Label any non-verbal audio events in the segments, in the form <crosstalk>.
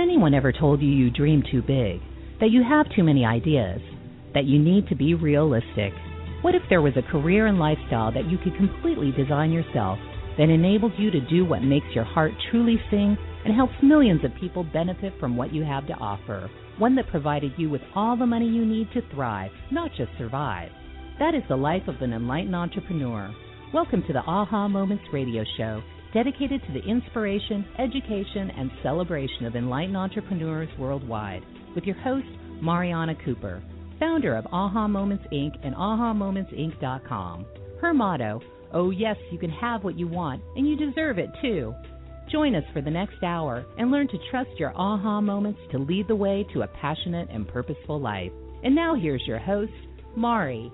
anyone ever told you you dream too big? That you have too many ideas? That you need to be realistic? What if there was a career and lifestyle that you could completely design yourself that enables you to do what makes your heart truly sing and helps millions of people benefit from what you have to offer? One that provided you with all the money you need to thrive, not just survive. That is the life of an enlightened entrepreneur. Welcome to the Aha Moments radio show, dedicated to the inspiration, education, and celebration of enlightened entrepreneurs worldwide, with your host, Mariana Cooper, founder of Aha Moments Inc. and AhaMomentsInc.com. Her motto, Oh, yes, you can have what you want, and you deserve it too. Join us for the next hour and learn to trust your aha moments to lead the way to a passionate and purposeful life. And now here's your host, Mari.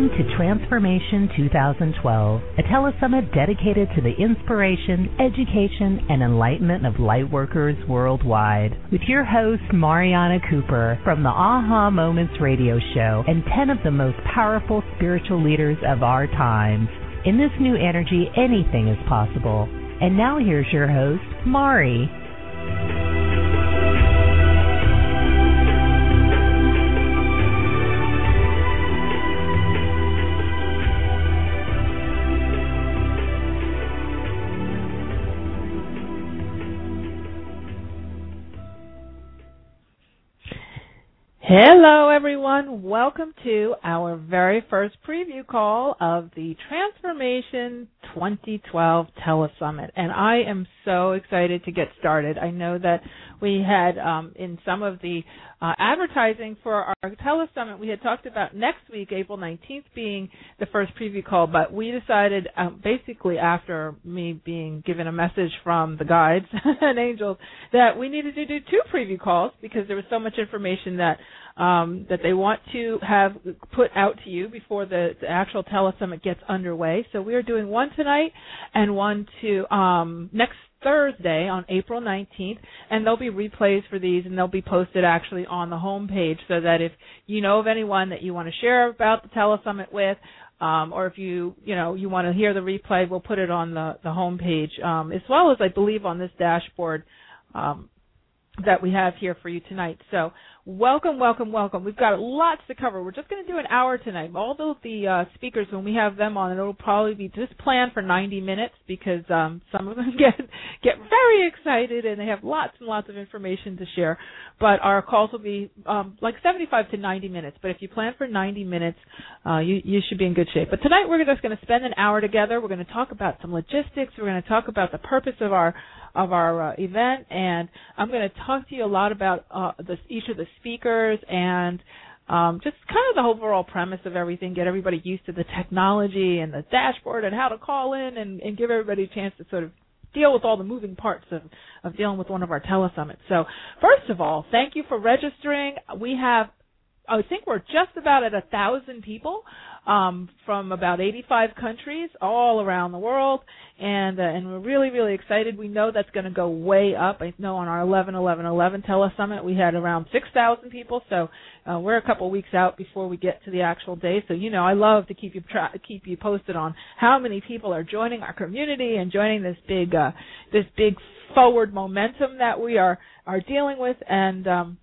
Welcome to Transformation 2012, a telesummit dedicated to the inspiration, education, and enlightenment of lightworkers worldwide. With your host, Mariana Cooper, from the Aha Moments radio show and 10 of the most powerful spiritual leaders of our times. In this new energy, anything is possible. And now here's your host, Mari. Hello, everyone. Welcome to our very first preview call of the Transformation 2012 Telesummit. And I am so excited to get started. I know that we had, um, in some of the uh, advertising for our Telesummit, we had talked about next week, April 19th, being the first preview call, but we decided, um, basically after me being given a message from the guides <laughs> and angels, that we needed to do two preview calls because there was so much information that um, that they want to have put out to you before the, the actual telesummit gets underway. So we are doing one tonight and one to um, next Thursday on April 19th, and there'll be replays for these, and they'll be posted actually on the home page, so that if you know of anyone that you want to share about the telesummit with, um, or if you you know you want to hear the replay, we'll put it on the the home page, um, as well as I believe on this dashboard um, that we have here for you tonight. So Welcome, welcome, welcome. We've got lots to cover. We're just going to do an hour tonight. Although the uh, speakers, when we have them on, it'll probably be just planned for 90 minutes because um, some of them <laughs> get get very excited and they have lots and lots of information to share. But our calls will be um, like 75 to 90 minutes. But if you plan for 90 minutes, uh, you you should be in good shape. But tonight we're just going to spend an hour together. We're going to talk about some logistics. We're going to talk about the purpose of our of our uh, event, and I'm going to talk to you a lot about uh, the, each of the speakers and um, just kind of the overall premise of everything. Get everybody used to the technology and the dashboard and how to call in, and, and give everybody a chance to sort of deal with all the moving parts of, of dealing with one of our telesummits. So, first of all, thank you for registering. We have I think we're just about at a thousand people um, from about 85 countries all around the world, and uh, and we're really really excited. We know that's going to go way up. I know on our 11 11 11 telesummit we had around 6,000 people, so uh, we're a couple weeks out before we get to the actual day. So you know I love to keep you tra- keep you posted on how many people are joining our community and joining this big uh, this big forward momentum that we are are dealing with and. Um,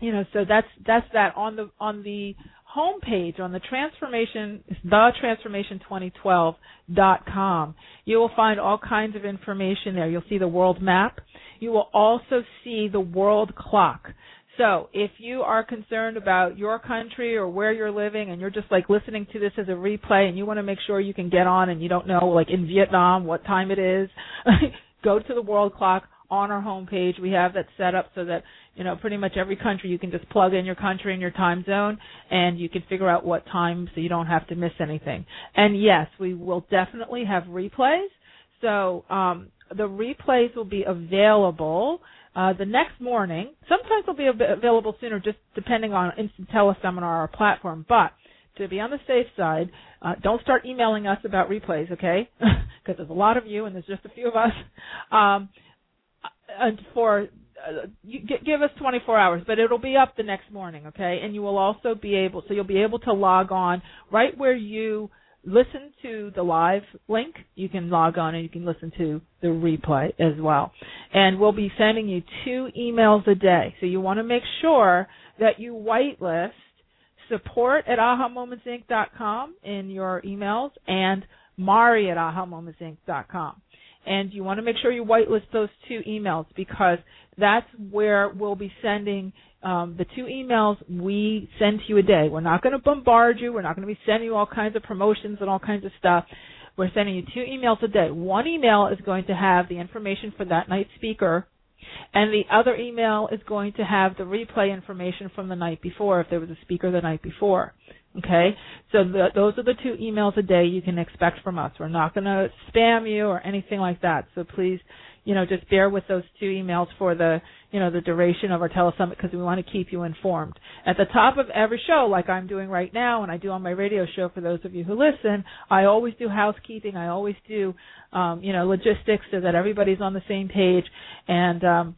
you know, so that's that's that on the on the homepage on the transformation the transformation 2012.com you will find all kinds of information there. You'll see the world map. You will also see the world clock. So if you are concerned about your country or where you're living and you're just like listening to this as a replay and you want to make sure you can get on and you don't know like in Vietnam what time it is <laughs> go to the world clock on our homepage. We have that set up so that, you know, pretty much every country you can just plug in your country and your time zone and you can figure out what time so you don't have to miss anything. And yes, we will definitely have replays. So, um, the replays will be available uh, the next morning. Sometimes they'll be av- available sooner, just depending on Instant Teleseminar or platform. But to be on the safe side, uh, don't start emailing us about replays, okay? <laughs> Because there's a lot of you and there's just a few of us. Um, and for uh, you, give us 24 hours, but it'll be up the next morning, okay? And you will also be able, so you'll be able to log on right where you listen to the live link. You can log on and you can listen to the replay as well. And we'll be sending you two emails a day. So you want to make sure that you whitelist support at ahamomentsinc.com in your emails and Mari at ahamomentsinc.com. And you want to make sure you whitelist those two emails because that's where we'll be sending um, the two emails we send to you a day. We're not going to bombard you. We're not going to be sending you all kinds of promotions and all kinds of stuff. We're sending you two emails a day. One email is going to have the information for that night's speaker, and the other email is going to have the replay information from the night before if there was a speaker the night before. Okay, so the, those are the two emails a day you can expect from us. We're not going to spam you or anything like that. So please you know, just bear with those two emails for the, you know, the duration of our telesummit because we want to keep you informed. At the top of every show, like I'm doing right now and I do on my radio show for those of you who listen, I always do housekeeping. I always do, um, you know, logistics so that everybody's on the same page. And, um,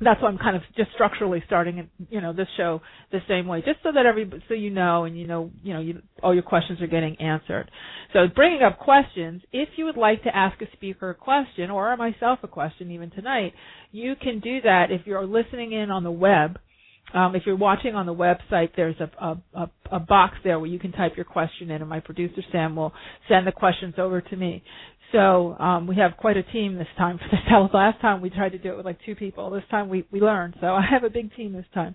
that's why I'm kind of just structurally starting, you know, this show the same way, just so that every, so you know, and you know, you know, you, all your questions are getting answered. So bringing up questions, if you would like to ask a speaker a question or myself a question, even tonight, you can do that if you're listening in on the web. Um, if you're watching on the website, there's a, a, a, a box there where you can type your question in, and my producer Sam will send the questions over to me. So um, we have quite a team this time for this. Tele- last time we tried to do it with like two people. This time we we learned. So I have a big team this time.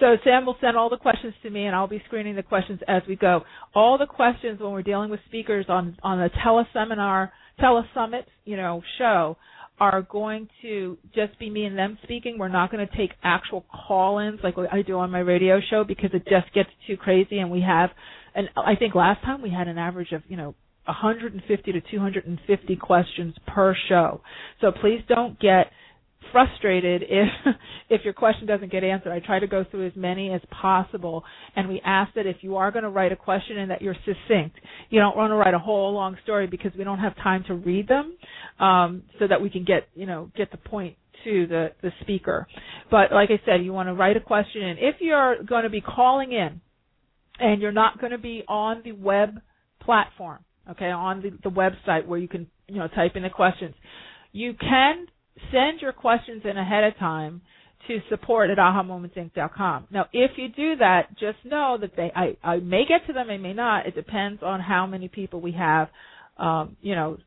So Sam will send all the questions to me, and I'll be screening the questions as we go. All the questions when we're dealing with speakers on on the teleseminar, telesummit, you know, show are going to just be me and them speaking. We're not going to take actual call-ins like I do on my radio show because it just gets too crazy, and we have and I think last time we had an average of you know 150 to 250 questions per show. So please don't get frustrated if <laughs> if your question doesn't get answered. I try to go through as many as possible, and we ask that if you are going to write a question and that you're succinct, you don't want to write a whole long story because we don't have time to read them, um, so that we can get you know get the point to the the speaker. But like I said, you want to write a question, and if you're going to be calling in, and you're not going to be on the web platform okay, on the, the website where you can, you know, type in the questions. You can send your questions in ahead of time to support at ahamomentsinc.com. Now, if you do that, just know that they, I, I may get to them, I may not. It depends on how many people we have, um, you know,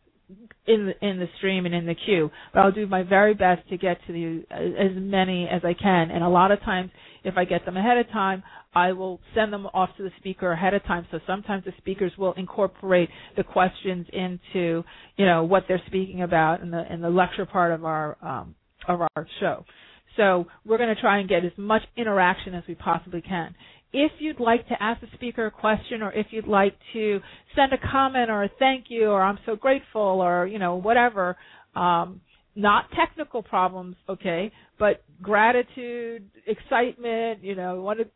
in the in the stream and in the queue. But I'll do my very best to get to the as many as I can. And a lot of times, if I get them ahead of time, I will send them off to the speaker ahead of time. So sometimes the speakers will incorporate the questions into, you know, what they're speaking about in the in the lecture part of our um, of our show. So we're going to try and get as much interaction as we possibly can. If you'd like to ask the speaker a question or if you'd like to send a comment or a thank you or I'm so grateful or, you know, whatever, um, not technical problems, okay, but gratitude, excitement, you know, want to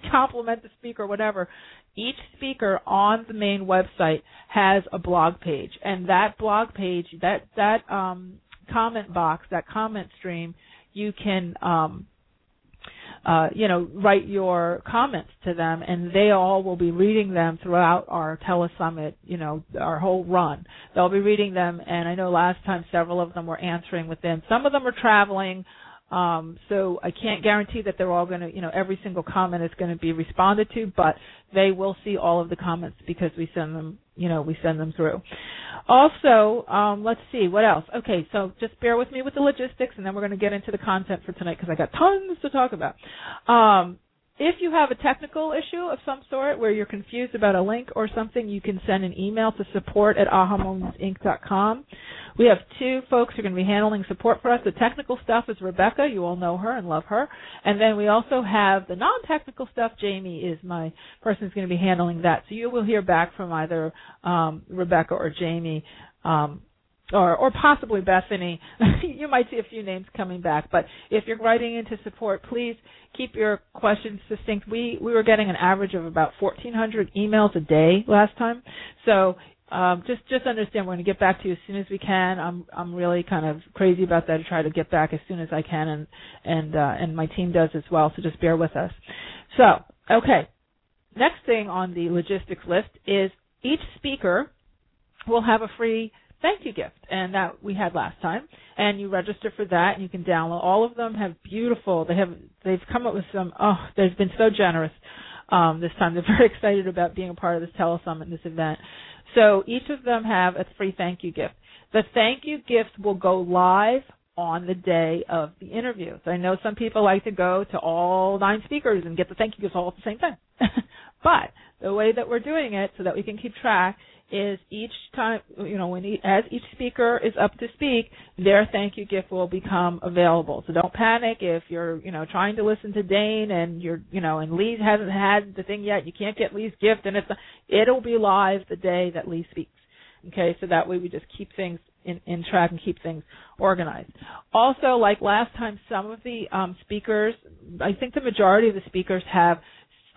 <laughs> compliment the speaker, whatever. Each speaker on the main website has a blog page, and that blog page, that that um, comment box, that comment stream, you can um, uh, you know, write your comments to them, and they all will be reading them throughout our telesummit, you know, our whole run. They'll be reading them, and I know last time several of them were answering within. Some of them are traveling, um, so I can't guarantee that they're all going to, you know, every single comment is going to be responded to, but they will see all of the comments because we send them, you know, we send them through. Also, um, let's see what else. Okay, so just bear with me with the logistics, and then we're going to get into the content for tonight because I got tons to talk about. Um, if you have a technical issue of some sort where you're confused about a link or something, you can send an email to support at ahamomentsinc.com. We have two folks who are going to be handling support for us. The technical stuff is Rebecca. You all know her and love her. And then we also have the non-technical stuff. Jamie is my person who's going to be handling that. So you will hear back from either um, Rebecca or Jamie um, or or possibly Bethany. <laughs> you might see a few names coming back, but if you're writing in to support, please keep your questions succinct. We we were getting an average of about 1,400 emails a day last time, so um, just just understand we're going to get back to you as soon as we can. I'm I'm really kind of crazy about that to try to get back as soon as I can, and and uh, and my team does as well. So just bear with us. So okay, next thing on the logistics list is each speaker will have a free thank you gift, and that we had last time. And you register for that, and you can download. All of them have beautiful. They have they've come up with some. Oh, they've been so generous um, this time. They're <laughs> very excited about being a part of this telesummit, this event. So each of them have a free thank you gift. The thank you gift will go live on the day of the interview. So I know some people like to go to all nine speakers and get the thank you gifts all at the same time. <laughs> but the way that we're doing it so that we can keep track is each time, you know, when as each speaker is up to speak, their thank you gift will become available. So don't panic if you're, you know, trying to listen to Dane and you're, you know, and Lee hasn't had the thing yet. You can't get Lee's gift, and it's it'll be live the day that Lee speaks. Okay, so that way we just keep things in, in track and keep things organized. Also, like last time, some of the um, speakers, I think the majority of the speakers have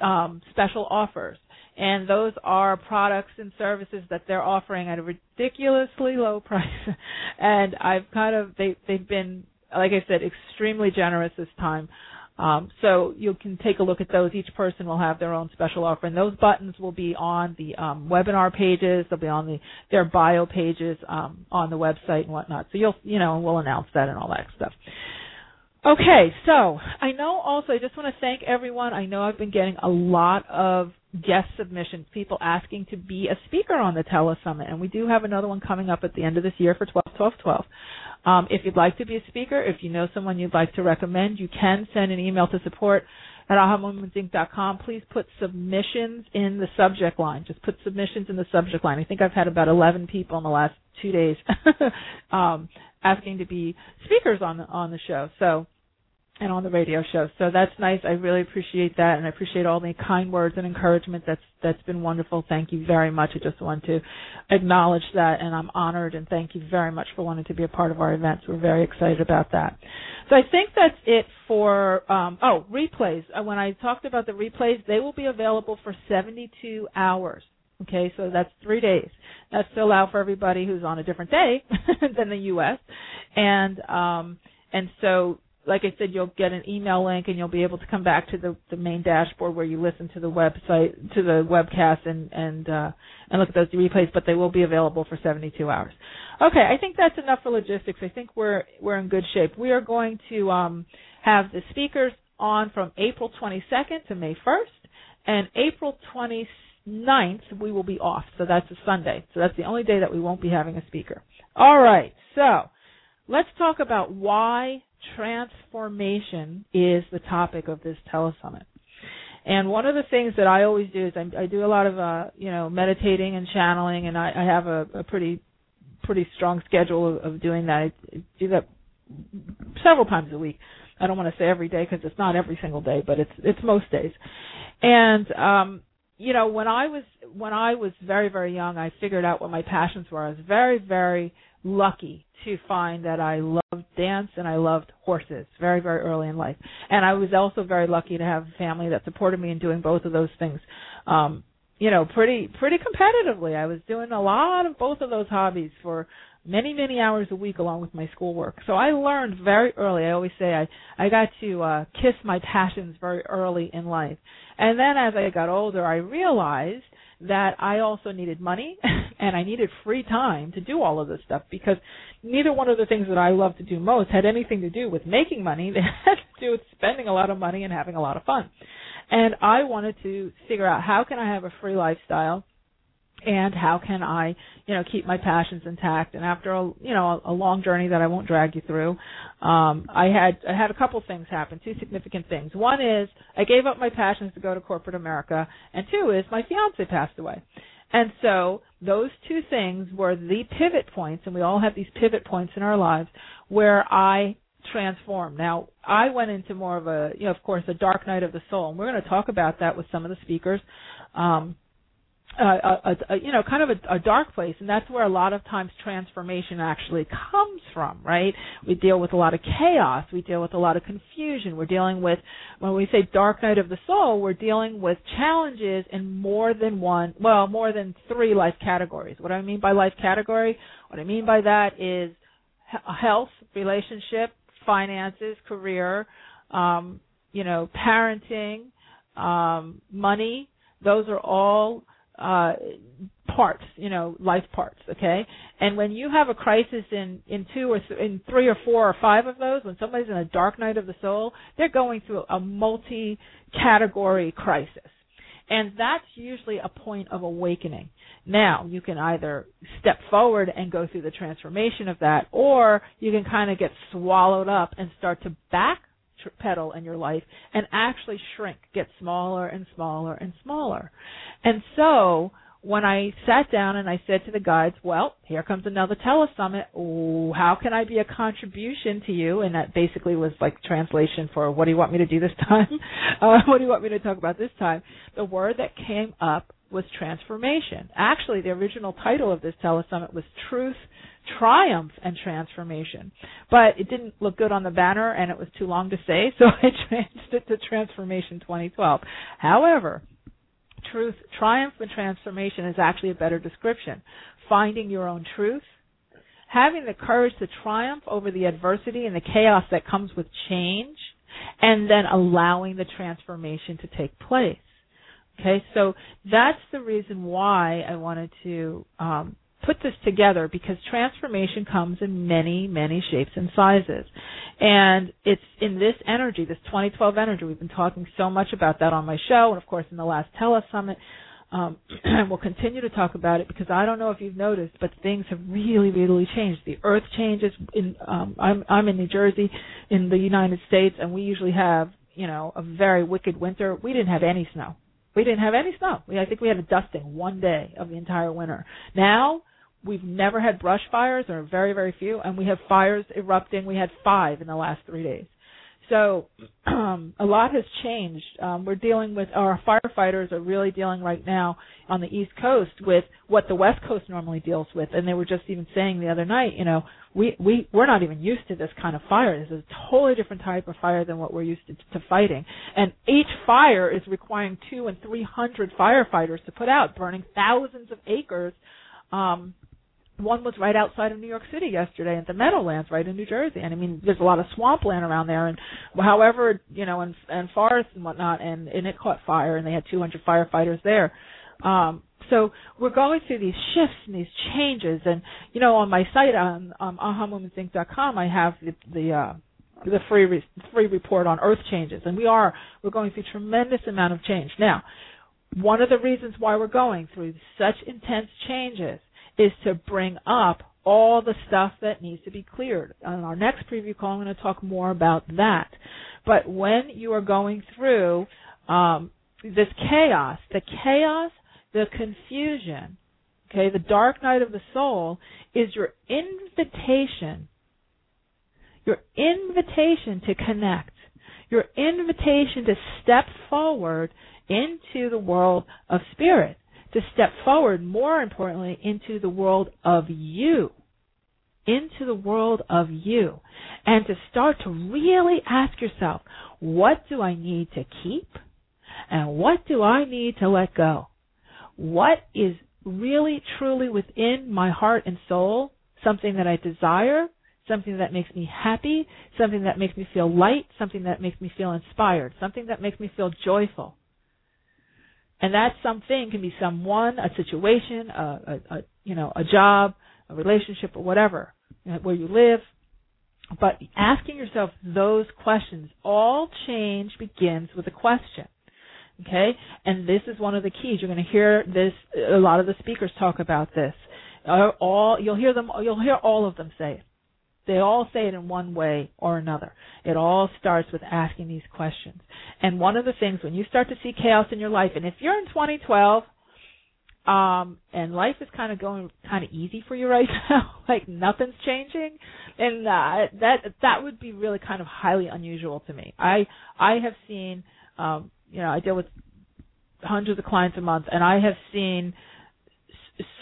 um, special offers and those are products and services that they're offering at a ridiculously low <laughs> price. and I've kind of they they've been like I said extremely generous this time. Um, so you can take a look at those. Each person will have their own special offer, and those buttons will be on the um, webinar pages. They'll be on the their bio pages um, on the website and whatnot. So you'll you know we'll announce that and all that stuff. Okay, so I know also I just want to thank everyone. I know I've been getting a lot of guest submissions, people asking to be a speaker on the TeleSummit, and we do have another one coming up at the end of this year for 12 12 12. Um, if you'd like to be a speaker, if you know someone you'd like to recommend, you can send an email to support at ahamomentsinc.com. Please put submissions in the subject line. Just put submissions in the subject line. I think I've had about 11 people in the last two days <laughs> um, asking to be speakers on the on the show. So and on the radio show. So that's nice. I really appreciate that, and I appreciate all the kind words and encouragement. That's that's been wonderful. Thank you very much. I just want to acknowledge that, and I'm honored and thank you very much for wanting to be a part of our events. We're very excited about that. So I think that's it for um, oh replays. Uh, when I talked about the replays, they will be available for 72 hours. Okay, so that's three days. That's to allow for everybody who's on a different day <laughs> than the U.S. and um, and so like I said, you'll get an email link and you'll be able to come back to the, the main dashboard where you listen to the website to the webcast and and uh, and look at those replays. But they will be available for 72 hours. Okay, I think that's enough for logistics. I think we're we're in good shape. We are going to um, have the speakers on from April 22nd to May 1st, and April 29th we will be off. So that's a Sunday. So that's the only day that we won't be having a speaker. All right, so let's talk about why transformation is the topic of this telesummit. And one of the things that I always do is I, I do a lot of uh, you know meditating and channeling, and I, I have a, a pretty pretty strong schedule of, of doing that. I do that several times a week. I don't want to say every day because it's not every single day, but it's it's most days. And um, you know, when I was when I was very very young, I figured out what my passions were. I was very very lucky to find that I loved dance and I loved horses very, very early in life. And I was also very lucky to have a family that supported me in doing both of those things. Um, you know, pretty pretty competitively. I was doing a lot of both of those hobbies for many, many hours a week along with my schoolwork. So I learned very early. I always say I I got to uh kiss my passions very early in life. And then as I got older, I realized that I also needed money <laughs> and I needed free time to do all of this stuff because neither one of the things that I love to do most had anything to do with making money. <laughs> They had to do with spending a lot of money and having a lot of fun. And I wanted to figure out how can I have a free lifestyle and how can I, you know, keep my passions intact? And after a, you know, a, long journey that I won't drag you through, um, I had I had a couple things happen, two significant things. One is I gave up my passions to go to corporate America, and two is my fiance passed away. And so those two things were the pivot points, and we all have these pivot points in our lives where I transformed. Now, I went into more of a, you know, of course, a dark night of the soul, and we're going to talk about that with some of the speakers. Um, a, a, a, you know kind of a, a dark place and that's where a lot of times transformation actually comes from right? We deal with a lot of chaos. We deal with a lot of confusion. We're dealing with when we say dark night of the soul we're dealing with challenges in more than one well more than three life categories. What i mean by life category? What i mean by that is health relationship finances career um you know parenting um money. Those are all uh, parts, you know, life parts, okay? And when you have a crisis in in two or th- in three or four or five of those, when somebody's in a dark night of the soul, they're going through a multi-category crisis. And that's usually a point of awakening. Now, you can either step forward and go through the transformation of that, or you can kind of get swallowed up and start to back pedal in your life and actually shrink, get smaller and smaller and smaller. And so when I sat down and I said to the guides, well, here comes another telesummit. Ooh, how can I be a contribution to you? And that basically was like translation for what do you want me to do this <laughs> time? uh, what do you want me to talk about this time? The word that came up was transformation. Actually, the original title of this telesummit was Truth, Triumph, and Transformation. But it didn't look good on the banner and it was too long to say, <laughs> so I changed it to Transformation 2012. However, Truth, Triumph, and Transformation is actually a better description. Finding your own truth, having the courage to triumph over the adversity and the chaos that comes with change, and then allowing the transformation to take place. Okay, so that's the reason why I wanted to um, put this together because transformation comes in many, many shapes and sizes. And it's in this energy, this 2012 energy. We've been talking so much about that on my show and, of course, in the last Telesummit. Um, <clears throat> and we'll continue to talk about it because I don't know if you've noticed, but things have really, really changed. The Earth changes. In um, I'm I'm in New Jersey, in the United States, and we usually have you know a very wicked winter. We didn't have any snow we didn't have any snow. We, I think we had a dusting one day of the entire winter. Now we've never had brush fires, or very very few, and we have fires erupting. We had five in the last three days. So um, <clears throat> a lot has changed. Um, we're dealing with our firefighters are really dealing right now on the East Coast with what the West Coast normally deals with, and they were just even saying the other night, you know, we we we're not even used to this kind of fire. This is a totally different type of fire than what we're used to, to fighting, and each fire is requiring two and three hundred firefighters to put out, burning thousands of acres. Um, one was right outside of New York City yesterday at the Meadowlands, right in New Jersey. And I mean, there's a lot of swampland around there, and however, you know, and and forests and whatnot, and and it caught fire, and they had 200 firefighters there. Um, so we're going through these shifts and these changes, and you know, on my site on um, ahamomentsinc.com, I have the the uh, the free re- free report on Earth changes, and we are we're going through tremendous amount of change now. One of the reasons why we're going through such intense changes is to bring up all the stuff that needs to be cleared. On our next preview call, I'm going to talk more about that. But when you are going through um, this chaos, the chaos, the confusion, okay, the dark night of the soul is your invitation, your invitation to connect, your invitation to step forward into the world of spirit to step forward, more importantly, into the world of you. Into the world of you. And to start to really ask yourself, what do I need to keep? And what do I need to let go? What is really, truly within my heart and soul? Something that I desire, something that makes me happy, something that makes me feel light, something that makes me feel inspired, something that makes me feel joyful. And that something can be someone, a situation, a, a, a you know, a job, a relationship, or whatever, where you live. But asking yourself those questions, all change begins with a question. Okay? And this is one of the keys. You're going to hear this, a lot of the speakers talk about this. Uh, all, you'll hear them, you'll hear all of them say it. They all say it in one way or another. It all starts with asking these questions. And one of the things when you start to see chaos in your life, and if you're in 2012, um, and life is kind of going kind of easy for you right <laughs> now, like nothing's changing, and uh, that that would be really kind of highly unusual to me. I I have seen, um, you know, I deal with hundreds of clients a month, and I have seen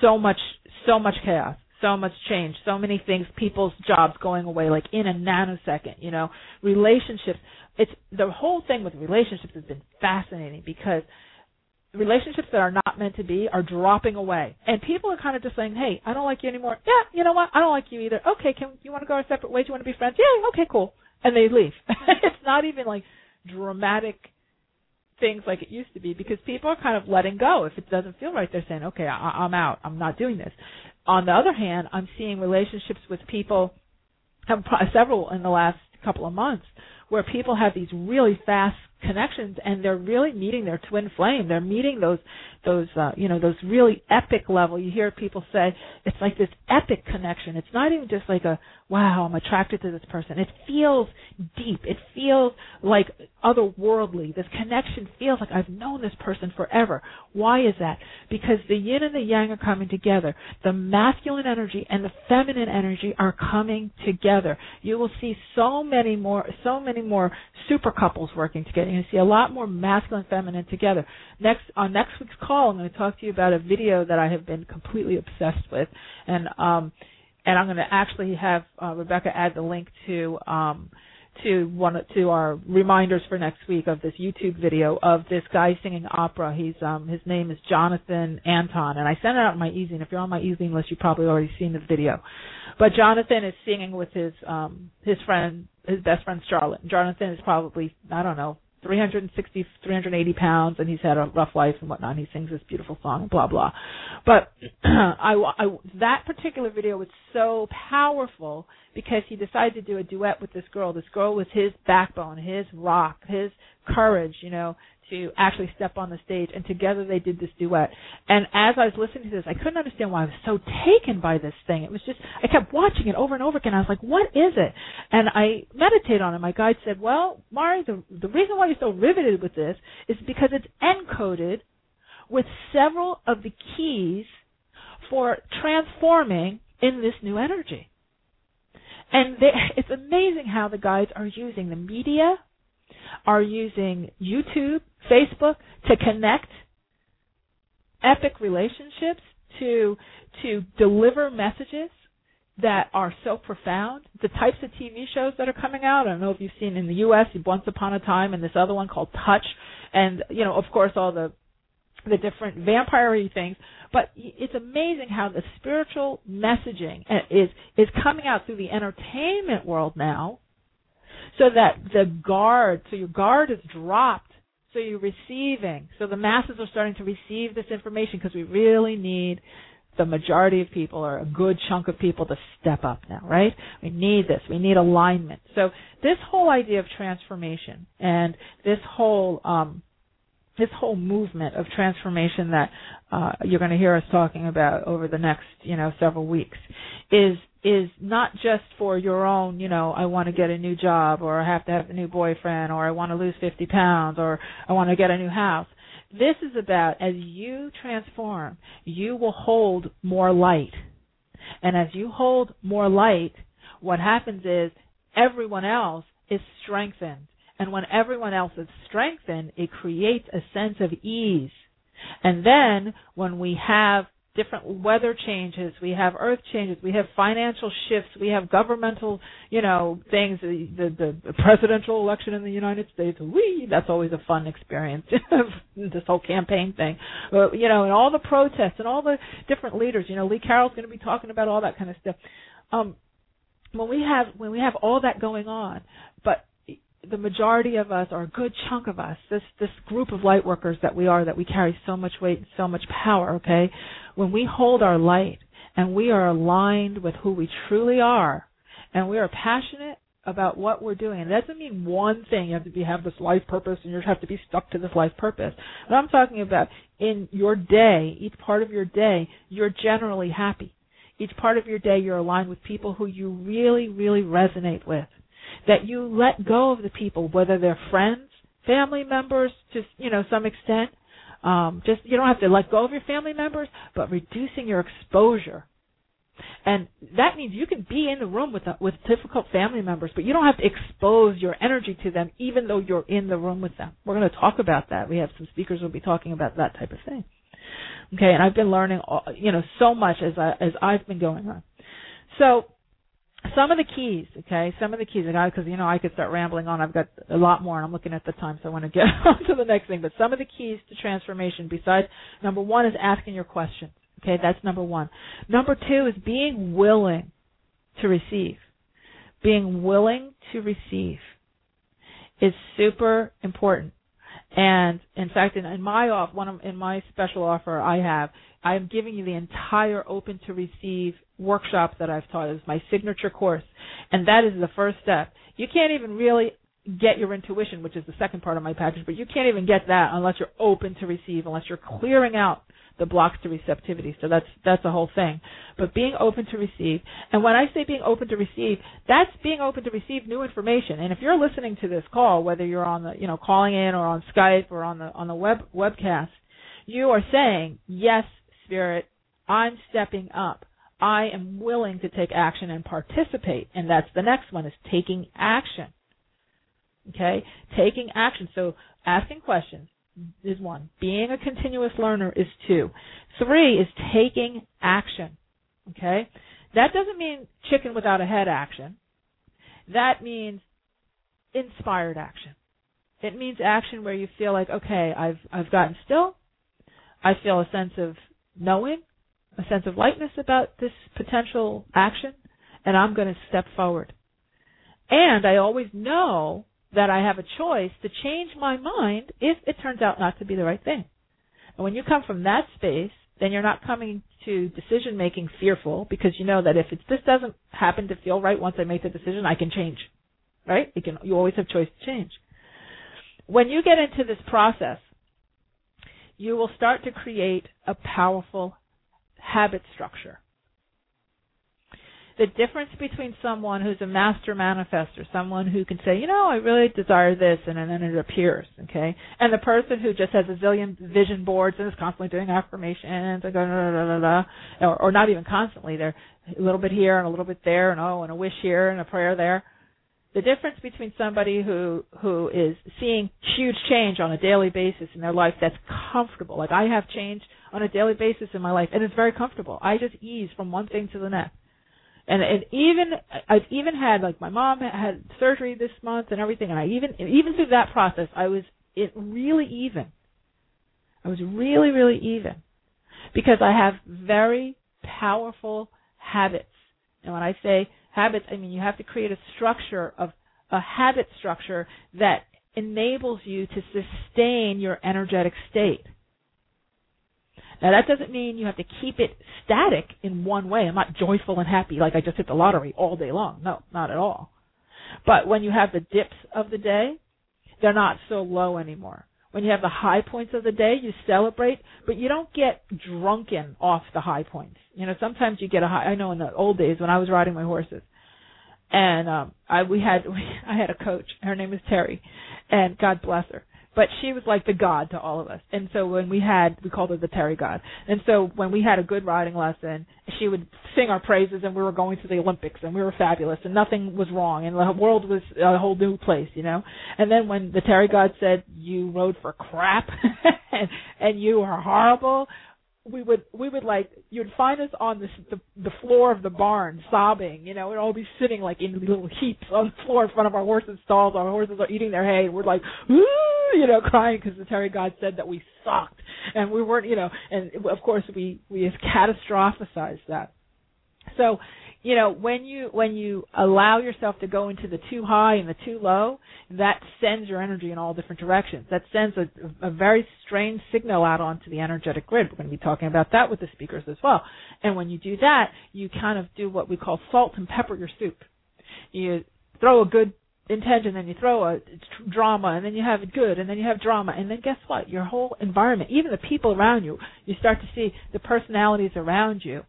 so much so much chaos so much change, so many things, people's jobs going away like in a nanosecond, you know, relationships. It's the whole thing with relationships has been fascinating because relationships that are not meant to be are dropping away. And people are kind of just saying, "Hey, I don't like you anymore." Yeah, you know what? I don't like you either. Okay, can you want to go our separate ways? You want to be friends? Yeah, okay, cool. And they leave. <laughs> it's not even like dramatic things like it used to be because people are kind of letting go. If it doesn't feel right, they're saying, "Okay, I, I'm out. I'm not doing this." On the other hand, I'm seeing relationships with people, several in the last couple of months, where people have these really fast connections and they're really meeting their twin flame. They're meeting those those uh, you know those really epic level. You hear people say it's like this epic connection. It's not even just like a wow i'm attracted to this person. It feels deep. It feels like otherworldly. This connection feels like i've known this person forever. Why is that? Because the yin and the yang are coming together. The masculine energy and the feminine energy are coming together. You will see so many more so many more super couples working together you're going to see a lot more masculine and feminine together. Next on next week's call, I'm going to talk to you about a video that I have been completely obsessed with, and um, and I'm going to actually have uh, Rebecca add the link to um, to one to our reminders for next week of this YouTube video of this guy singing opera. He's um his name is Jonathan Antoine, and I sent it out in my e-zine. If you're on my e-zine list, you've probably already seen the video. But Jonathan is singing with his um his friend, his best friend Charlotte. Jonathan is probably I don't know 360, 380 pounds, and he's had a rough life and whatnot. And he sings this beautiful song, blah blah. But <clears throat> I, I, that particular video was so powerful because he decided to do a duet with this girl. This girl was his backbone, his rock, his courage, you know, to actually step on the stage, and together they did this duet. And as I was listening to this, I couldn't understand why I was so taken by this thing. It was just I kept watching it over and over again. I was like, "What is it?" And I meditated on it. My guide said, "Well, Mari, the the reason why you're so riveted with this is because it's encoded with several of the keys for transforming in this new energy." And they, <laughs> it's amazing how the guides are using the media are using YouTube, Facebook to connect epic relationships to to deliver messages that are so profound. The types of TV shows that are coming out. I don't know if you've seen in the U.S. Once Upon a Time and this other one called Touch, and you know, of course, all the the different vampire things. But it's amazing how the spiritual messaging uh, is is coming out through the entertainment world now so that the guard, so your guard is dropped, so you're receiving. So the masses are starting to receive this information because we really need the majority of people or a good chunk of people to step up now, right? We need this. We need alignment. So this whole idea of transformation and this whole um, this whole movement of transformation that uh, you're going to hear us talking about over the next you know several weeks is is not just for your own, you know, I want to get a new job or I have to have a new boyfriend or I want to lose 50 pounds or I want to get a new house. This is about as you transform, you will hold more light. And as you hold more light, what happens is everyone else is strengthened. And when everyone else is strengthened, it creates a sense of ease. And then when we have different weather changes, we have earth changes, we have financial shifts, we have governmental, you know, things, the the, the presidential election in the United States, we that's always a fun experience. <laughs> this whole campaign thing. But, you know, and all the protests and all the different leaders, you know, Lee Carroll's going to be talking about all that kind of stuff. Um when we have when we have all that going on, but the majority of us, or a good chunk of us, this this group of light workers that we are, that we carry so much weight and so much power, okay? When we hold our light and we are aligned with who we truly are, and we are passionate about what we're doing. And it doesn't mean one thing. You have to be have this life purpose and you have to be stuck to this life purpose. But I'm talking about in your day, each part of your day, you're generally happy. Each part of your day you're aligned with people who you really, really resonate with that you let go of the people, whether they're friends, family members, to you know some extent. Um, just you don't have to let go of your family members, but reducing your exposure And that means you can be in the room with with difficult family members, but you don't have to expose your energy to them even though you're in the room with them. We're going to talk about that. We have some speakers who'll be talking about that type of thing. Okay, and I've been learning you know so much as I as I've been going on. So some of the keys, okay, some of the keys, because you know I could start rambling on. I've got a lot more, and I'm looking at the time, so I want to get <laughs> on to the next thing. But some of the keys to transformation, besides number one, is asking your questions. Okay, that's number one. Number two is being willing to receive. Being willing to receive is super important. And in fact, in, in my off, one of, in my special offer I have, I am giving you the entire open to receive workshop that I've taught. It's my signature course, and that is the first step. You can't even really get your intuition, which is the second part of my package, but you can't even get that unless you're open to receive, unless you're clearing out the blocks to receptivity. So that's that's the whole thing. But being open to receive, and when I say being open to receive, that's being open to receive new information. And if you're listening to this call, whether you're on the you know calling in or on Skype or on the on the web webcast, you are saying yes, Spirit, I'm stepping up. I am willing to take action and participate. And that's the next one is taking action. Okay? Taking action. So asking questions, is one. Being a continuous learner is two. Three is taking action. Okay? That doesn't mean chicken without a head action. That means inspired action. It means action where you feel like, okay, I've I've gotten still. I feel a sense of knowing, a sense of lightness about this potential action, and I'm going to step forward. And I always know that I have a choice to change my mind if it turns out not to be the right thing. And when you come from that space, then you're not coming to decision making fearful because you know that if it, this doesn't happen to feel right once I make the decision, I can change. Right? You can you always have choice to change. When you get into this process, you will start to create a powerful habit structure the difference between someone who's a master manifester, someone who can say, you know, I really desire this, and then it appears, okay, and the person who just has a zillion vision boards and is constantly doing affirmations and da, da, da, da, da, or, or not even constantly, they're a little bit here and a little bit there, and oh, and a wish here and a prayer there. The difference between somebody who who is seeing huge change on a daily basis in their life that's comfortable, like I have change on a daily basis in my life, and it's very comfortable. I just ease from one thing to the next and and even I've even had like my mom had surgery this month and everything, and I even even through that process I was it really even. I was really really even because I have very powerful habits, and when I say habits, I mean you have to create a structure of a habit structure that enables you to sustain your energetic state. Now that doesn't mean you have to keep it static in one way. I'm not joyful and happy like I just hit the lottery all day long. No, not at all. But when you have the dips of the day, they're not so low anymore. When you have the high points of the day, you celebrate, but you don't get drunken off the high points. You know, sometimes you get a high. I know in the old days when I was riding my horses, and um, I we had we, <laughs> I had a coach. Her name is Terry, and God bless her but she was like the god to all of us. And so when we had, we called her the Terry God. And so when we had a good riding lesson, she would sing our praises, and we were going to the Olympics, and we were fabulous, and nothing was wrong, and the world was a whole new place, you know. And then when the Terry God said, "You rode for crap, and, <laughs> and you are horrible," we would we would like you'd find us on this the the floor of the barn sobbing you know we'd all be sitting like in little heaps on the floor in front of our horses stalls our horses are eating their hay. We're like Ooh, you know <laughs> crying because the terry god said that we sucked. And we weren't you know and of course we we catastrophized that. So you know when you when you allow yourself to go into the too high and the too low that sends your energy in all different directions. That sends a, a very strange signal out onto the energetic grid. We're going to be talking about that with the speakers as well. And when you do that you kind of do what we call salt and pepper your soup. You throw a good intention then you throw a drama and then you have it good and then you have drama. And then guess what? Your whole environment even the people around you you start to see the personalities around you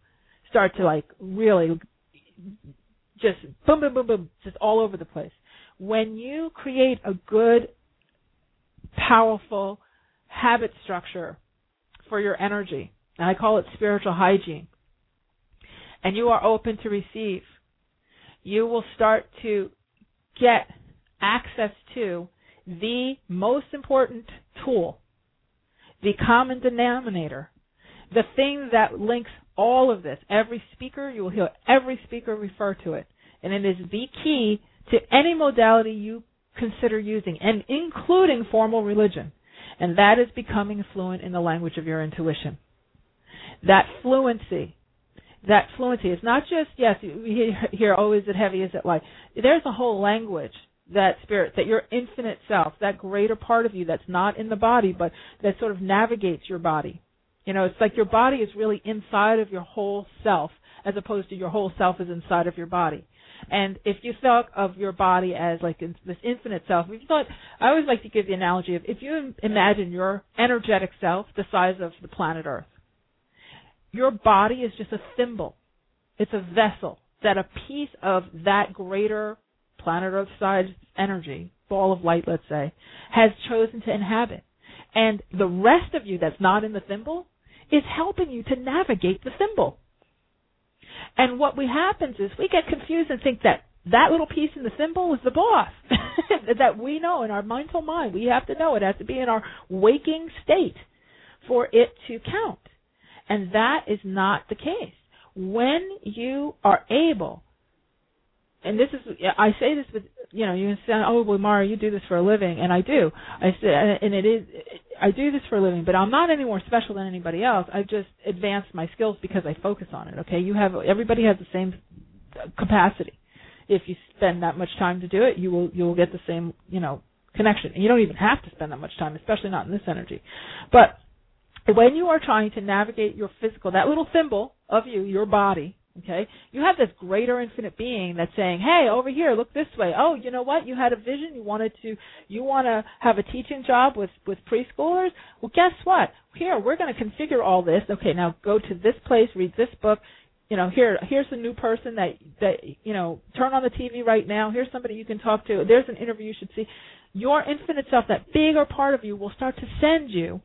start to like really just boom, boom, boom, boom, just all over the place. When you create a good, powerful habit structure for your energy, and I call it spiritual hygiene, and you are open to receive, you will start to get access to the most important tool, the common denominator, the thing that links all of this. Every speaker, you will hear every speaker refer to it. And it is the key to any modality you consider using, and including formal religion. And that is becoming fluent in the language of your intuition. That fluency, that fluency is not just, yes, you hear, oh, is it heavy, is it light? There's a whole language that spirit, that your infinite self, that greater part of you that's not in the body, but that sort of navigates your body. You know, it's like your body is really inside of your whole self, as opposed to your whole self is inside of your body. And if you thought of your body as like this infinite self, you thought, I always like to give the analogy of if you imagine your energetic self the size of the planet Earth, your body is just a thimble. It's a vessel that a piece of that greater planet Earth sized energy, ball of light, let's say, has chosen to inhabit. And the rest of you that's not in the thimble is helping you to navigate the symbol. And what we happens is we get confused and think that that little piece in the symbol is the boss <laughs> that we know in our mindful mind. We have to know it has to be in our waking state for it to count. And that is not the case. When you are able, and this is, I say this with, you know, you can say, oh, well, Mari, you do this for a living, and I do. I say, and it is, I do this for a living, but I'm not any more special than anybody else. I've just advanced my skills because I focus on it. Okay, you have everybody has the same capacity. If you spend that much time to do it, you will you will get the same you know connection. And you don't even have to spend that much time, especially not in this energy. But when you are trying to navigate your physical, that little thimble of you, your body, Okay? You have this greater infinite being that's saying, "Hey, over here, look this way. Oh, you know what? You had a vision. You wanted to you want to have a teaching job with with preschoolers? Well, guess what? Here, we're going to configure all this. Okay, now go to this place, read this book. You know, here here's a new person that that you know, turn on the TV right now. Here's somebody you can talk to. There's an interview you should see. Your infinite self, that bigger part of you will start to send you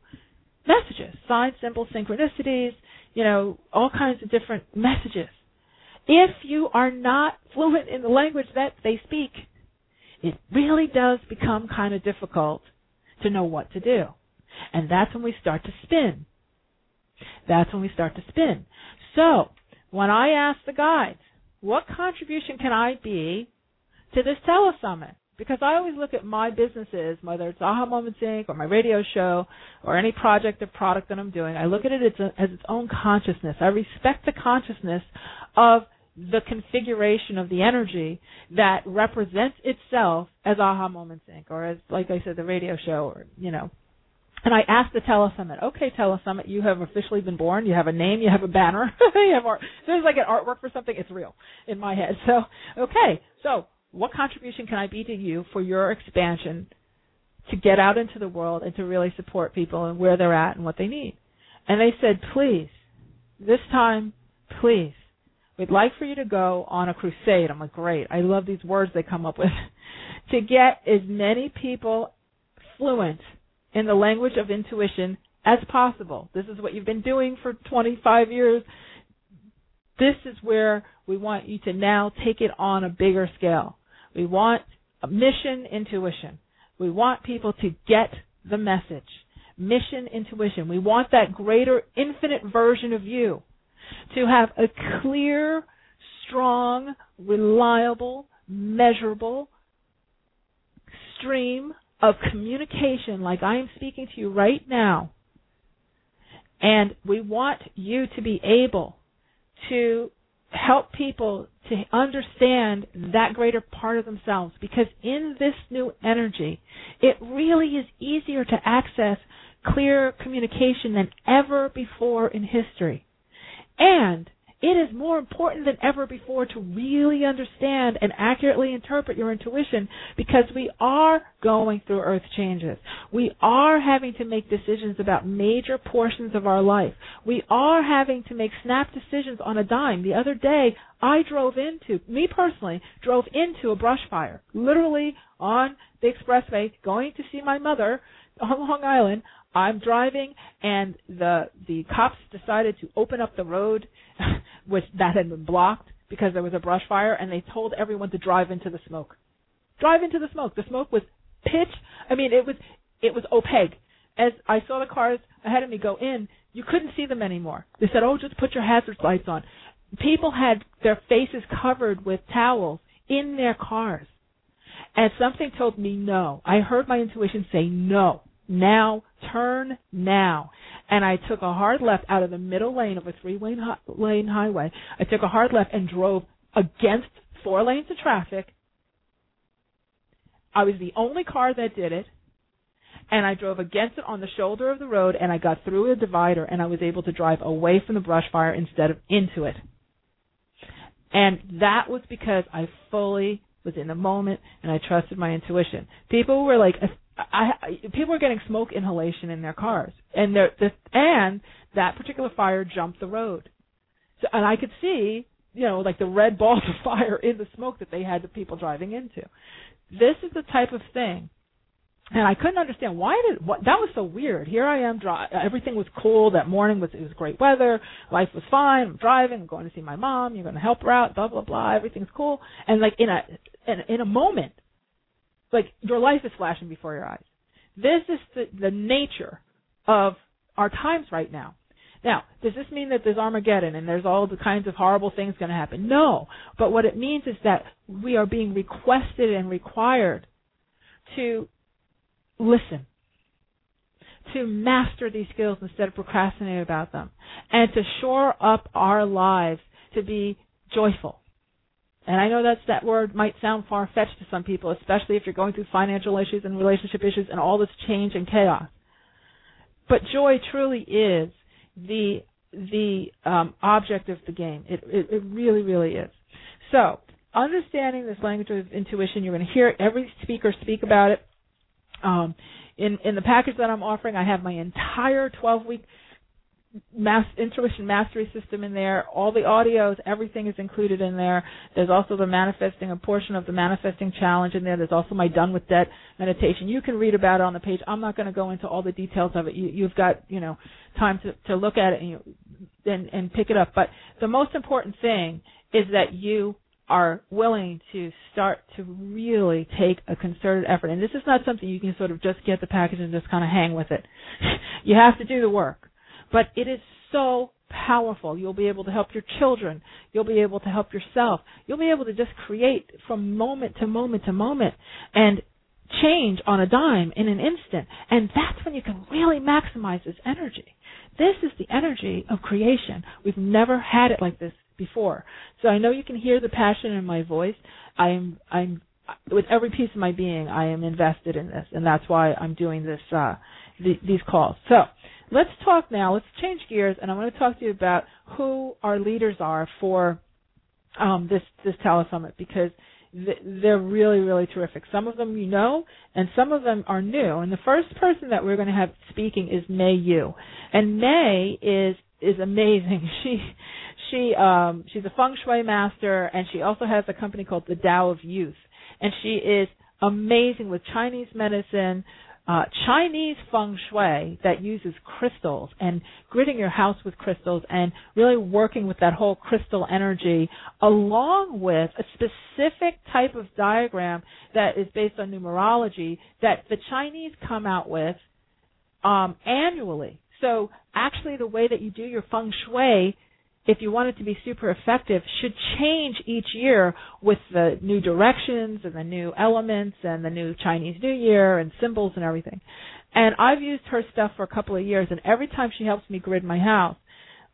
messages, signs, symbols, synchronicities, you know, all kinds of different messages if you are not fluent in the language that they speak, it really does become kind of difficult to know what to do. And that's when we start to spin. That's when we start to spin. So, when I ask the guides, what contribution can I be to this telesummit? Because I always look at my businesses, whether it's Aha Moments Inc. or my radio show or any project or product that I'm doing, I look at it as, its own consciousness. I respect the consciousness of the configuration of the energy that represents itself as Aha Moments Inc. or as, like I said, the radio show or, you know. And I asked the Telesummit, okay, Telesummit, you have officially been born. You have a name. You have a banner. <laughs> you have art. There's like an artwork for something. It's real in my head. So, okay. So, what contribution can I be to you for your expansion to get out into the world and to really support people and where they're at and what they need? And they said, please, this time, please, We'd like for you to go on a crusade. I'm like, great. I love these words they come up with. <laughs> to get as many people fluent in the language of intuition as possible. This is what you've been doing for 25 years. This is where we want you to now take it on a bigger scale. We want a mission intuition. We want people to get the message. Mission intuition. We want that greater infinite version of you to have a clear, strong, reliable, measurable stream of communication like I am speaking to you right now. And we want you to be able to help people to understand that greater part of themselves because in this new energy, it really is easier to access clear communication than ever before in history. And it is more important than ever before to really understand and accurately interpret your intuition because we are going through earth changes. We are having to make decisions about major portions of our life. We are having to make snap decisions on a dime. The other day, I drove into, me personally, drove into a brush fire, literally on the expressway going to see my mother on Long Island. I'm driving and the the cops decided to open up the road <laughs> which that had been blocked because there was a brush fire and they told everyone to drive into the smoke. Drive into the smoke. The smoke was pitch I mean it was it was opaque. As I saw the cars ahead of me go in, you couldn't see them anymore. They said, "Oh, just put your hazard lights on." People had their faces covered with towels in their cars. And something told me no. I heard my intuition say no. Now, turn now. And I took a hard left out of the middle lane of a three lane, lane highway. I took a hard left and drove against four lanes of traffic. I was the only car that did it. And I drove against it on the shoulder of the road and I got through a divider and I was able to drive away from the brush fire instead of into it. And that was because I fully was in the moment and I trusted my intuition. People were like, I, I people were getting smoke inhalation in their cars, and there, the, and that particular fire jumped the road. So, and I could see, you know, like the red balls of <laughs> fire in the smoke that they had the people driving into. This is the type of thing and I couldn't understand why did what that was so weird. Here I am, dri- everything was cool that morning. Was it was great weather, life was fine. I'm driving, I'm going to see my mom. You're going to help her out, blah blah blah. Everything's cool, and like in a in, in a moment, like your life is flashing before your eyes. This is the the nature of our times right now. Now, does this mean that there's Armageddon and there's all the kinds of horrible things going to happen? No. But what it means is that we are being requested and required to listen, to master these skills instead of procrastinate about them, and to shore up our lives to be joyful. And I know that's that word might sound far fetched to some people, especially if you're going through financial issues and relationship issues and all this change and chaos. But joy truly is the the um, object of the game. It, it it really really is. So understanding this language of intuition, you're going to hear every speaker speak about it. Um, in in the package that I'm offering, I have my entire 12 week mass intuition mastery system in there. All the audios, everything is included in there. There's also the manifesting, a portion of the manifesting challenge in there. There's also my done with debt meditation. You can read about it on the page. I'm not going to go into all the details of it. You, you've got you know time to to look at it and you and and pick it up. But the most important thing is that you are willing to start to really take a concerted effort. And this is not something you can sort of just get the package and just kind of hang with it. <laughs> you have to do the work. But it is so powerful. You'll be able to help your children. You'll be able to help yourself. You'll be able to just create from moment to moment to moment and change on a dime in an instant. And that's when you can really maximize this energy. This is the energy of creation. We've never had it like this before. So I know you can hear the passion in my voice. I'm I'm with every piece of my being I am invested in this and that's why I'm doing this uh th- these calls. So, let's talk now. Let's change gears and I want to talk to you about who our leaders are for um this this telesummit because they're really, really terrific. Some of them you know, and some of them are new. And the first person that we're going to have speaking is May Yu, and May is is amazing. <laughs> She she um she's a feng shui master and she also has a company called the Tao of Youth and she is amazing with Chinese medicine, uh, Chinese feng shui that uses crystals and gridding your house with crystals and really working with that whole crystal energy along with a specific type of diagram that is based on numerology that the Chinese come out with um, annually. So actually the way that you do your feng shui if you want it to be super effective, should change each year with the new directions and the new elements and the new Chinese New Year and symbols and everything. And I've used her stuff for a couple of years, and every time she helps me grid my house,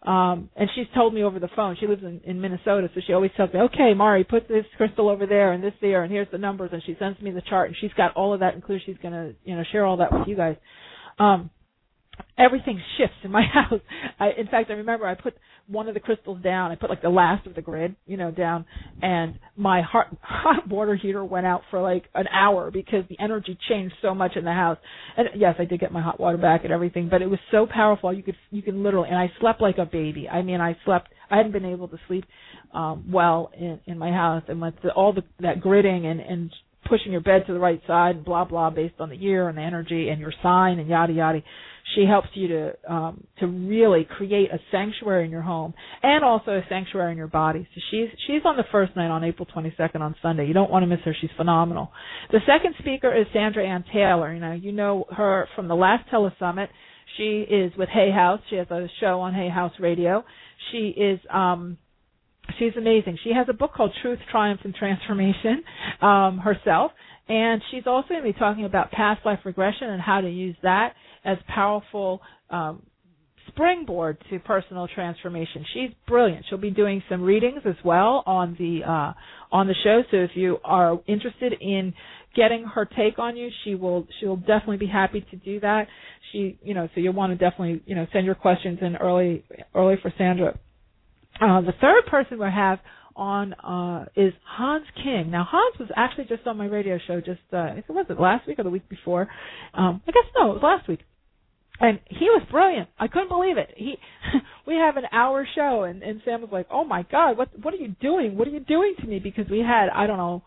um, and she's told me over the phone. She lives in, in Minnesota, so she always tells me, "Okay, Mari, put this crystal over there and this there, and here's the numbers." And she sends me the chart, and she's got all of that included. She's gonna, you know, share all that with you guys. Um, everything shifts in my <laughs> house. I, in fact, I remember I put one of the crystals down. I put like the last of the grid, you know, down, and my hot, <laughs> hot water heater went out for like an hour because the energy changed so much in the house. And yes, I did get my hot water back and everything, but it was so powerful. You could you can literally, and I slept like a baby. I mean, I slept. I hadn't been able to sleep um well in in my house, and with the, all the that gridding and and pushing your bed to the right side and blah blah based on the year and the energy and your sign and yada yada She helps you to um, to really create a sanctuary in your home and also a sanctuary in your body. So she's she's on the first night on April 22nd on Sunday. You don't want to miss her. She's phenomenal. The second speaker is Sandra Anne Taylor. You know you know her from the last telesummit. She is with Hay House. She has a show on Hay House Radio. She is um she's amazing. She has a book called Truth, Triumph, and Transformation um, herself, and she's also going to be talking about past life regression and how to use that as powerful um, springboard to personal transformation. She's brilliant. She'll be doing some readings as well on the uh, on the show. So if you are interested in getting her take on you, she will she will definitely be happy to do that. She you know so you'll want to definitely you know send your questions in early early for Sandra. Uh, the third person we have on uh, is Hans King. Now Hans was actually just on my radio show just uh, I think was it last week or the week before. Um, I guess no, it was last week. And he was brilliant. I couldn't believe it. He <laughs> we have an hour show and, and Sam was like, "Oh my god, what what are you doing? What are you doing to me?" because we had I don't know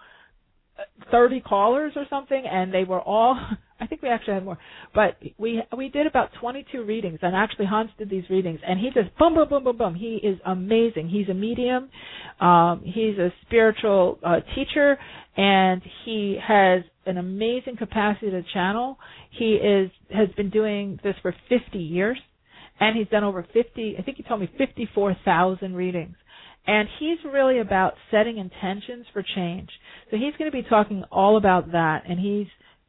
30 callers or something and they were all <laughs> I think we actually had more. But we we did about 22 readings and actually Hans did these readings and he just boom boom boom boom boom. He is amazing. He's a medium um he's a spiritual uh, teacher and he has an amazing capacity to channel. He is has been doing this for 50 years and he's done over 50 I think he told me 54,000 readings. And he's really about setting intentions for change. So he's going to be talking all about that, and he's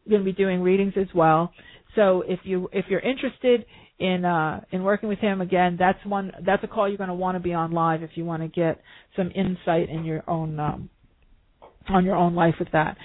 going to be doing readings as well. So if you if you're interested in uh, in working with him again, that's one that's a call you're going to want to be on live if you want to get some insight in your own um, on your own life with that.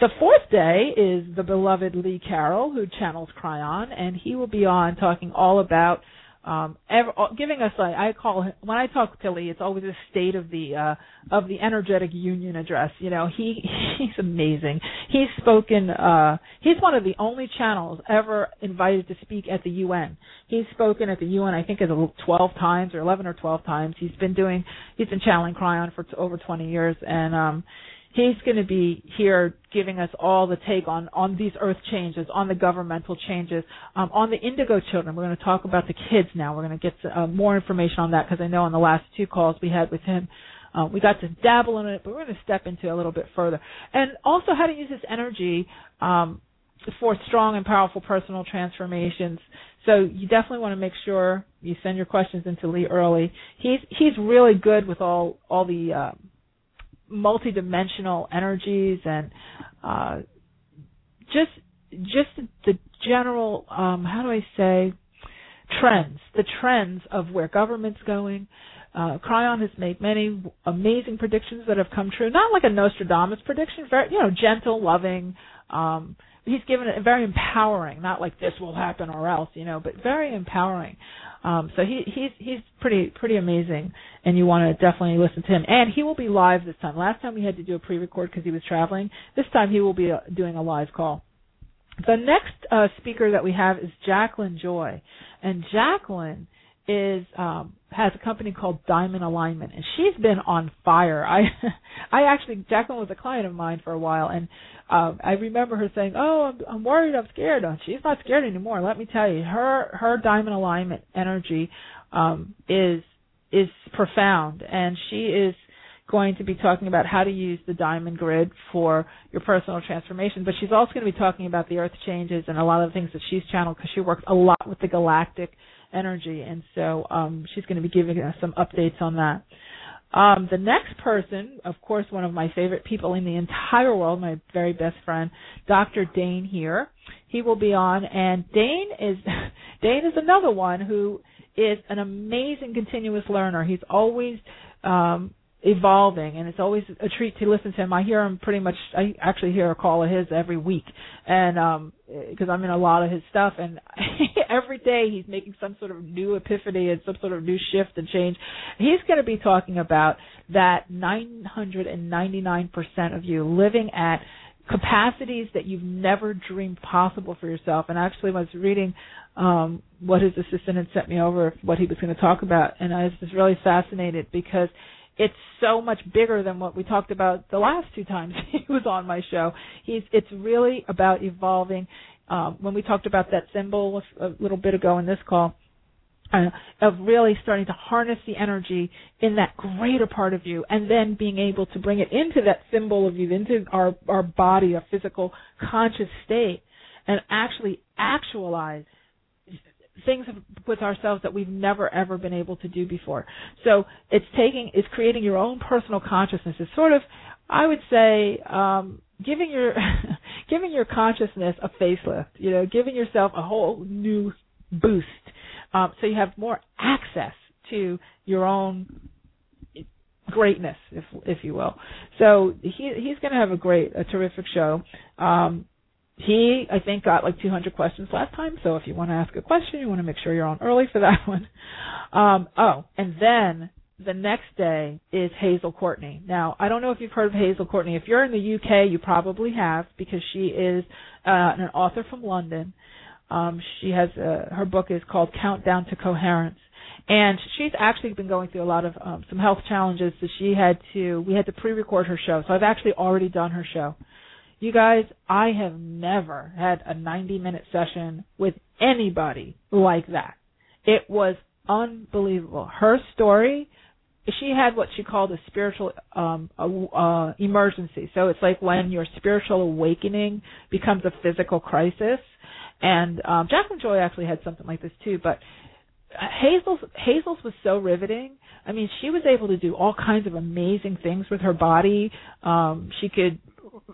The fourth day is the beloved Lee Carroll, who channels Kryon, and he will be on talking all about um, ever, uh, giving us I call when I talk to Lee, it's always a state of the uh, of the energetic union address. You know, he <laughs> he's amazing. He's spoken. Uh, he's one of the only channels ever invited to speak at the UN. He's spoken at the UN, I think, as 12 times or 11 or 12 times. He's been doing. He's been channeling Kryon for t- over 20 years, and um, he's going to be here giving us all the take on on these earth changes, on the governmental changes, um, on the indigo children. We're going to talk about the kids now. We're going to get uh, more information on that because I know on the last two calls we had with him. Uh, we got to dabble in it, but we're going to step into it a little bit further. And also how to use this energy um, for strong and powerful personal transformations. So you definitely want to make sure you send your questions into Lee early. He's he's really good with all all the uh, multidimensional energies and uh, just just the general um, how do I say trends, the trends of where government's going. Uh, Kryon has made many amazing predictions that have come true. Not like a Nostradamus prediction, very you know gentle, loving. Um, he's given it very empowering, not like this will happen or else, you know, but very empowering. Um, so he he's he's pretty pretty amazing, and you want to definitely listen to him. And he will be live this time. Last time we had to do a pre-record because he was traveling. This time he will be uh, doing a live call. The next uh, speaker that we have is Jacqueline Joy, and Jacqueline is um has a company called Diamond Alignment and she's been on fire. I <laughs> I actually Jacqueline was a client of mine for a while and um I remember her saying, "Oh, I'm, I'm worried, I'm scared." Oh, she's not scared anymore. Let me tell you, her her Diamond Alignment energy um is is profound and she is going to be talking about how to use the diamond grid for your personal transformation, but she's also going to be talking about the earth changes and a lot of the things that she's channeled because she works a lot with the galactic energy, and so um, she's going to be giving us some updates on that. Um, the next person, of course, one of my favorite people in the entire world, my very best friend, Dr. Dain Heer. He will be on, and Dain is <laughs> Dain is another one who is an amazing continuous learner. He's always um, evolving and it's always a treat to listen to him. I hear him pretty much I actually hear a call of his every week and um because I'm in a lot of his stuff and <laughs> every day he's making some sort of new epiphany and some sort of new shift and change. He's going to be talking about that 999% of you living at capacities that you've never dreamed possible for yourself. And actually, was reading um, what his assistant had sent me over, what he was going to talk about, and I was just really fascinated because it's so much bigger than what we talked about the last two times <laughs> he was on my show. He's it's really about evolving um, when we talked about that symbol a little bit ago in this call, uh, of really starting to harness the energy in that greater part of you and then being able to bring it into that symbol of you, into our, our body, a physical conscious state, and actually actualize things with ourselves that we've never ever been able to do before. So it's taking, it's creating your own personal consciousness. It's sort of, I would say, um, giving your, <laughs> giving your consciousness a facelift. You know, giving yourself a whole new boost um, so you have more access to your own greatness, if if you will. So he he's going to have a great, a terrific show. Um, he I think got like 200 questions last time. So if you want to ask a question, you want to make sure you're on early for that <laughs> one. Um, oh, and then the next day is Hazel Courtney. Now, I don't know if you've heard of Hazel Courtney. If you're in the UK, you probably have because she is uh, an author from London. Um, she has uh, her book is called Countdown to Coherence, and she's actually been going through a lot of um, some health challenges. So she had to we had to pre-record her show. So I've actually already done her show. You guys, I have never had a 90-minute session with anybody like that. It was unbelievable. Her story she had what she called a spiritual um uh, emergency. So it's like when your spiritual awakening becomes a physical crisis. And um, Jacqueline Joy actually had something like this too, but Hazel's Hazel's was so riveting. I mean, she was able to do all kinds of amazing things with her body. Um, she could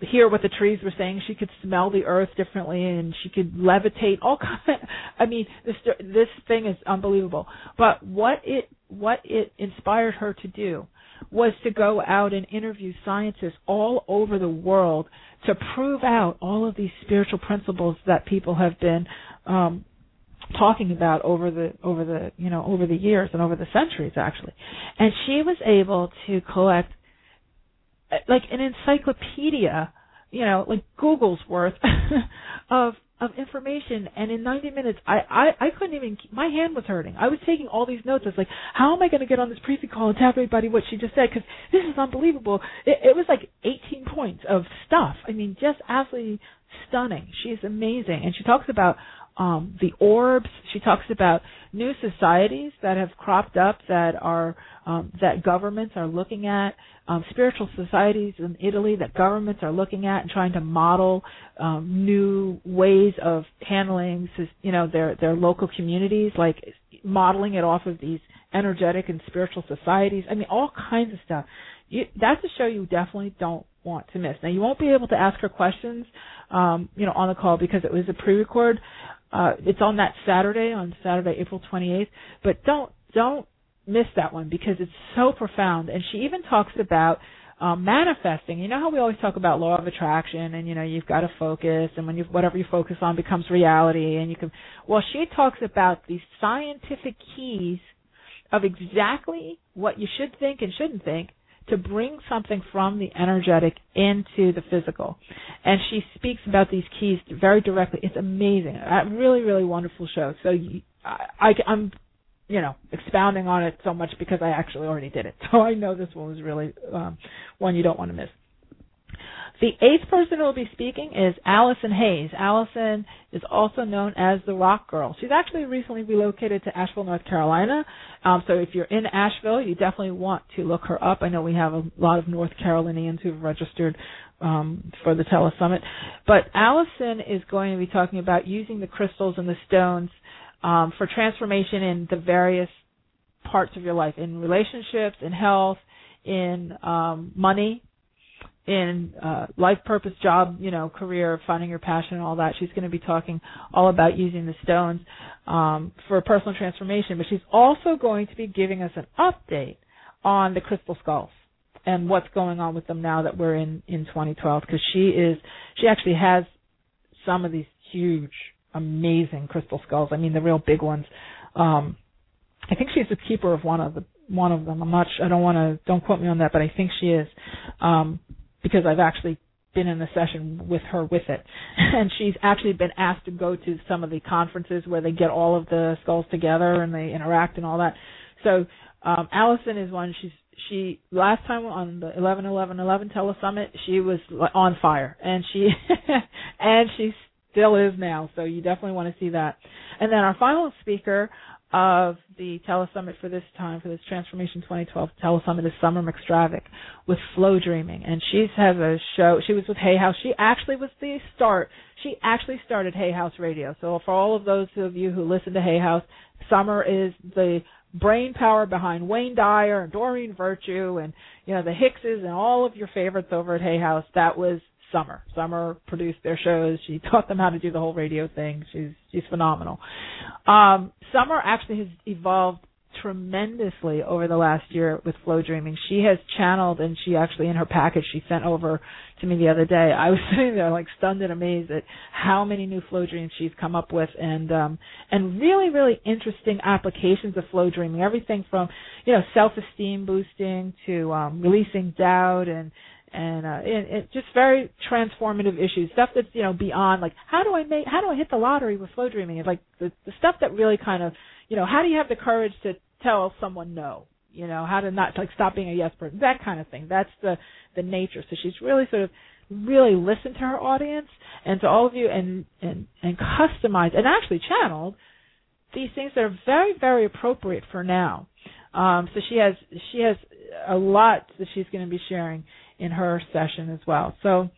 hear what the trees were saying. She could smell the earth differently, and she could levitate. All <laughs> kind. Of, I mean, this this thing is unbelievable. But what it what it inspired her to do was to go out and interview scientists all over the world to prove out all of these spiritual principles that people have been um, talking about over the over the you know over the years and over the centuries actually and she was able to collect like an encyclopedia you know like google's worth <laughs> of of information and in 90 minutes I, I I couldn't even my hand was hurting. I was taking all these notes. I was like, how am I going to get on this pre call and tell everybody what she just said cuz this is unbelievable. It, it was like 18 points of stuff. I mean, just absolutely stunning. She's amazing and she talks about um, the orbs. She talks about new societies that have cropped up that are um, that governments are looking at, um, spiritual societies in Italy that governments are looking at and trying to model um, new ways of handling, you know, their their local communities, like modeling it off of these energetic and spiritual societies. I mean, all kinds of stuff. You, that's a show you definitely don't want to miss. Now, you won't be able to ask her questions, um, you know, on the call because it was a pre-record. Uh, it's on that Saturday, on Saturday, April 28th. But don't don't miss that one because it's so profound. And she even talks about um, manifesting. You know how we always talk about law of attraction, and you know you've got to focus, and when you whatever you focus on becomes reality, and you can. Well, she talks about the scientific keys of exactly what you should think and shouldn't think to bring something from the energetic into the physical. And she speaks about these keys very directly. It's amazing. A really, really wonderful show. So I, I, I'm, you know, expounding on it so much because I actually already did it. <laughs> So I know this one was really um, one you don't want to miss. The eighth person who will be speaking is Allison Hayes. Allison is also known as the Rock Girl. She's actually recently relocated to Asheville, North Carolina. Um, so if you're in Asheville, you definitely want to look her up. I know we have a lot of North Carolinians who've registered um, for the Telesummit. But Allison is going to be talking about using the crystals and the stones um, for transformation in the various parts of your life, in relationships, in health, in um, money, in uh, life purpose, job, you know, career, finding your passion, and all that. She's going to be talking all about using the stones um, for personal transformation, but she's also going to be giving us an update on the crystal skulls and what's going on with them now that we're in in 2012 because she is she actually has some of these huge amazing crystal skulls. I mean the real big ones. Um i think she's the keeper of one of the one of them. I'm not i don't want to don't quote me on that but i think she is. Um because I've actually been in a session with her with it. <laughs> And she's actually been asked to go to some of the conferences where they get all of the skulls together and they interact and all that. So um Allison is one she's she last time on the 11 11 11 telesummit she was on fire and she <laughs> and she still is now. So you definitely want to see that. And then our final speaker of the telesummit for this time, for this Transformation 2012 telesummit is Summer McStravick with Flow Dreaming. And she has a show, she was with Hay House. She actually was the start, she actually started Hay House Radio. So for all of those of you who listen to Hay House, Summer is the brain power behind Wayne Dyer and Doreen Virtue and, you know, the Hickses and all of your favorites over at Hay House. That was Summer. Summer produced their shows. She <laughs> taught them how to do the whole radio thing. She's she's phenomenal. Um, Summer actually has evolved tremendously over the last year with flow dreaming. She has channeled and she actually in her package she sent over to me the other day. I was <laughs> sitting there like stunned and amazed at how many new flow dreams she's come up with and um and really really interesting applications of flow dreaming. Everything from, you know, self-esteem boosting to um releasing doubt and and uh it, just very transformative issues stuff that's you know beyond like how do i make how do i hit the lottery with flow dreaming? It's like the the stuff that really kind of you know how do you have the courage to tell someone no? You know how to not like stop being a yes person that kind of thing. That's the the nature. So she's really sort of really listened to her audience. And to all of you and and and customized and actually channeled these things that are very very appropriate for now. Um so she has she has a lot that she's going to be sharing in her session as well. So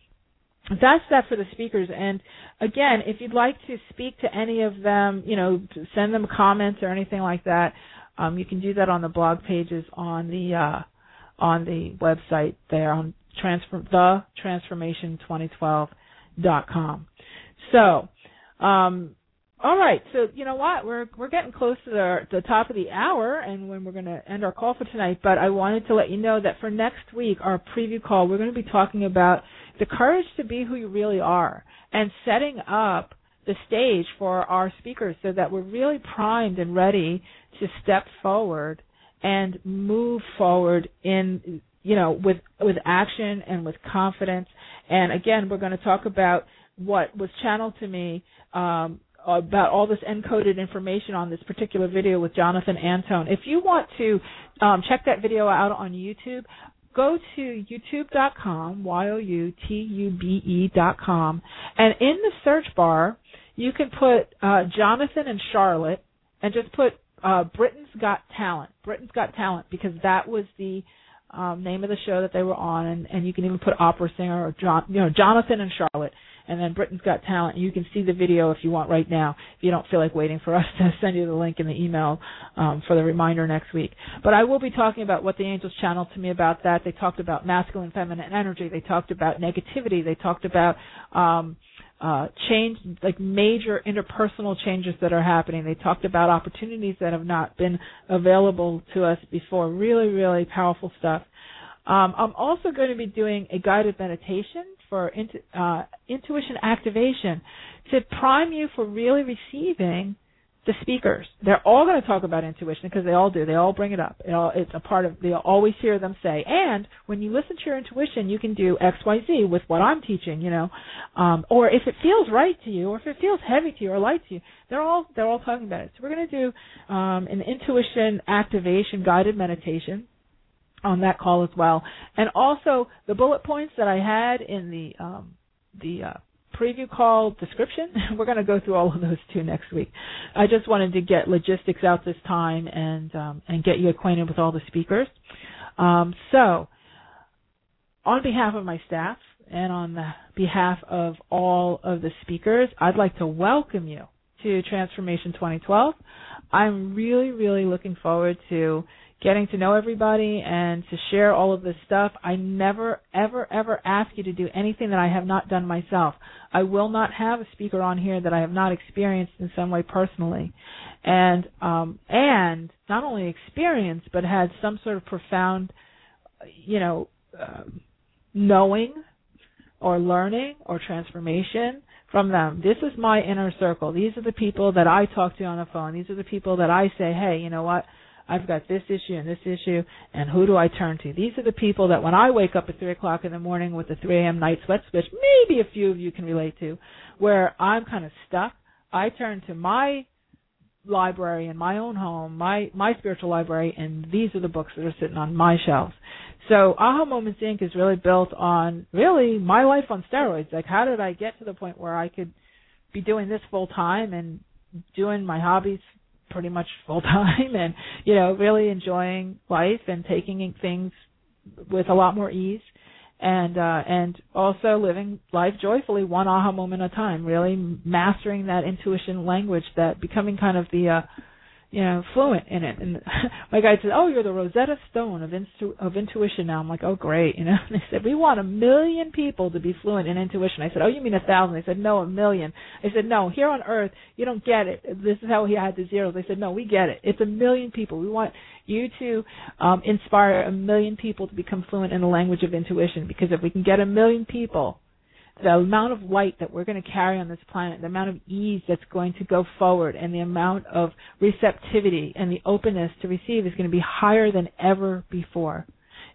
that's that for the speakers. And again, if you'd like to speak to any of them, you know, send them comments or anything like that, um, you can do that on the blog pages on the uh, on the website there on transfer the transformation2012.com. So, um, all right, so you know what? We're we're getting close to the the top of the hour, and when we're going to end our call for tonight. But I wanted to let you know that for next week, our preview call, we're going to be talking about the courage to be who you really are, and setting up the stage for our speakers so that we're really primed and ready to step forward and move forward in you know with with action and with confidence. And again, we're going to talk about what was channeled to me um, about all this encoded information on this particular video with Jonathan Antoine. If you want to um, check that video out on YouTube, go to youtube.com, Y-O-U-T-U-B-E dot com, and in the search bar, you can put uh, Jonathan and Charlotte, and just put uh, Britain's Got Talent. Britain's Got Talent, because that was the um, name of the show that they were on, and, and you can even put opera singer or John, you know, Jonathan and Charlotte and then Britain's Got Talent. You can see the video if you want right now. If you don't feel like waiting for <laughs> us to send you the link in the email um, for the reminder next week. But I will be talking about what the angels channeled to me about that. They talked about masculine, feminine energy. They talked about negativity. They talked about um, uh, change, like major interpersonal changes that are happening. They talked about opportunities that have not been available to us before. Really, really powerful stuff. Um, I'm also going to be doing a guided meditation for intu- uh, intuition activation to prime you for really receiving the speakers. They're all going to talk about intuition because they all do. They all bring it up. It all, it's a part of. they'll always hear them say. And when you listen to your intuition, you can do X, Y, Z with what I'm teaching. You know, um, or if it feels right to you, or if it feels heavy to you or light to you, they're all they're all talking about it. So we're going to do um, an intuition activation guided meditation on that call as well. And also the bullet points that I had in the um, the uh, preview call description. <laughs> We're going to go through all of those too next week. I just wanted to get logistics out this time and um, and get you acquainted with all the speakers. Um, so, on behalf of my staff and on the behalf of all of the speakers, I'd like to welcome you to Transformation 2012. I'm really, really looking forward to getting to know everybody and to share all of this stuff. I never, ever, ever ask you to do anything that I have not done myself. I will not have a speaker on here that I have not experienced in some way personally. And, um, and not only experienced, but had some sort of profound, you know, uh, knowing or learning or transformation from them. This is my inner circle. These are the people that I talk to on the phone. These are the people that I say, hey, you know what? I've got this issue and this issue, and who do I turn to? These are the people that when I wake up at 3 o'clock in the morning with the 3 a.m. night sweat switch, maybe a few of you can relate to, where I'm kind of stuck. I turn to my library in my own home, my my spiritual library, and these are the books that are sitting on my shelves. So Aha Moments Inc. is really built on really my life on steroids. Like how did I get to the point where I could be doing this full time and doing my hobbies pretty much full <laughs> time and you know really enjoying life and taking things with a lot more ease and uh and also living life joyfully one aha moment at a time really mastering that intuition language that becoming kind of the uh you know, fluent in it. And <laughs> my guy said, "Oh, you're the Rosetta Stone of intu- of intuition now." I'm like, "Oh, great," you know. And <laughs> they said, "We want a million people to be fluent in intuition." I said, "Oh, you mean a thousand? They said, "No, a million. I said, "No, here on Earth, you don't get it. This is how he had the zeros." They said, "No, we get it. It's a million people. We want you to um, inspire a million people to become fluent in the language of intuition. Because if we can get a million people the amount of light that we're going to carry on this planet, the amount of ease that's going to go forward, and the amount of receptivity and the openness to receive is going to be higher than ever before.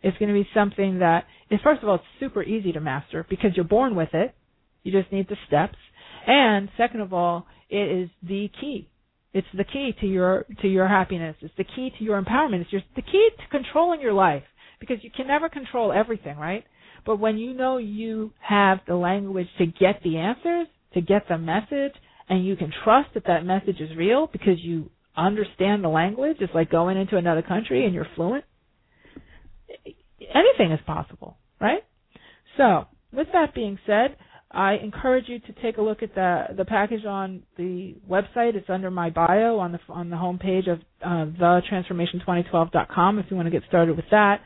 It's going to be something that is, first of all, it's super easy to master because you're born with it. You just need the steps. And second of all, it is the key. It's the key to your to your happiness. It's the key to your empowerment. It's the key to controlling your life because you can never control everything, right? But when you know you have the language to get the answers, to get the message, and you can trust that that message is real because you understand the language, it's like going into another country and you're fluent. Anything is possible, right? So, with that being said, I encourage you to take a look at the the package on the website. It's under my bio on the on the homepage of uh, thetransformation2012.com if you want to get started with that.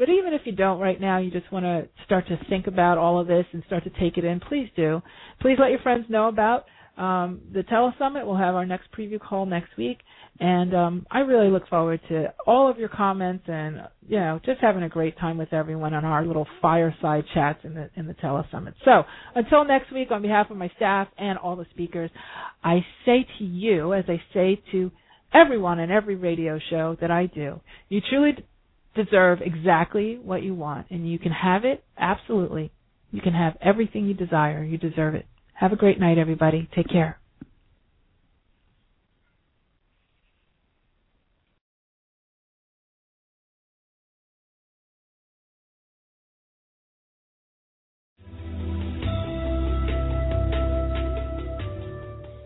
But even if you don't right now, you just want to start to think about all of this and start to take it in, please do. Please let your friends know about um, the telesummit. We'll have our next preview call next week, and um, I really look forward to all of your comments and you know just having a great time with everyone on our little fireside chats in the in the telesummit. So until next week, on behalf of my staff and all the speakers, I say to you, as I say to everyone in every radio show that I do, you truly deserve exactly what you want, and you can have it absolutely. You can have everything you desire. You deserve it. Have a great night, everybody. Take care.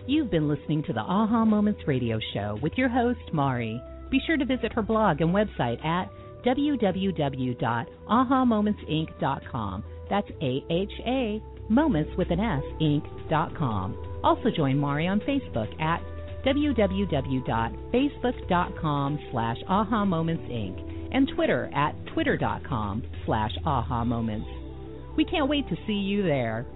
You've been listening to the Aha Moments radio show with your host, Mari. Be sure to visit her blog and website at www.ahamomentsinc.com. That's A-H-A, moments with an S, inc.com. Also join Mari on Facebook at www.facebook.com slash aha moments inc and Twitter at twitter.com slash aha moments. We can't wait to see you there.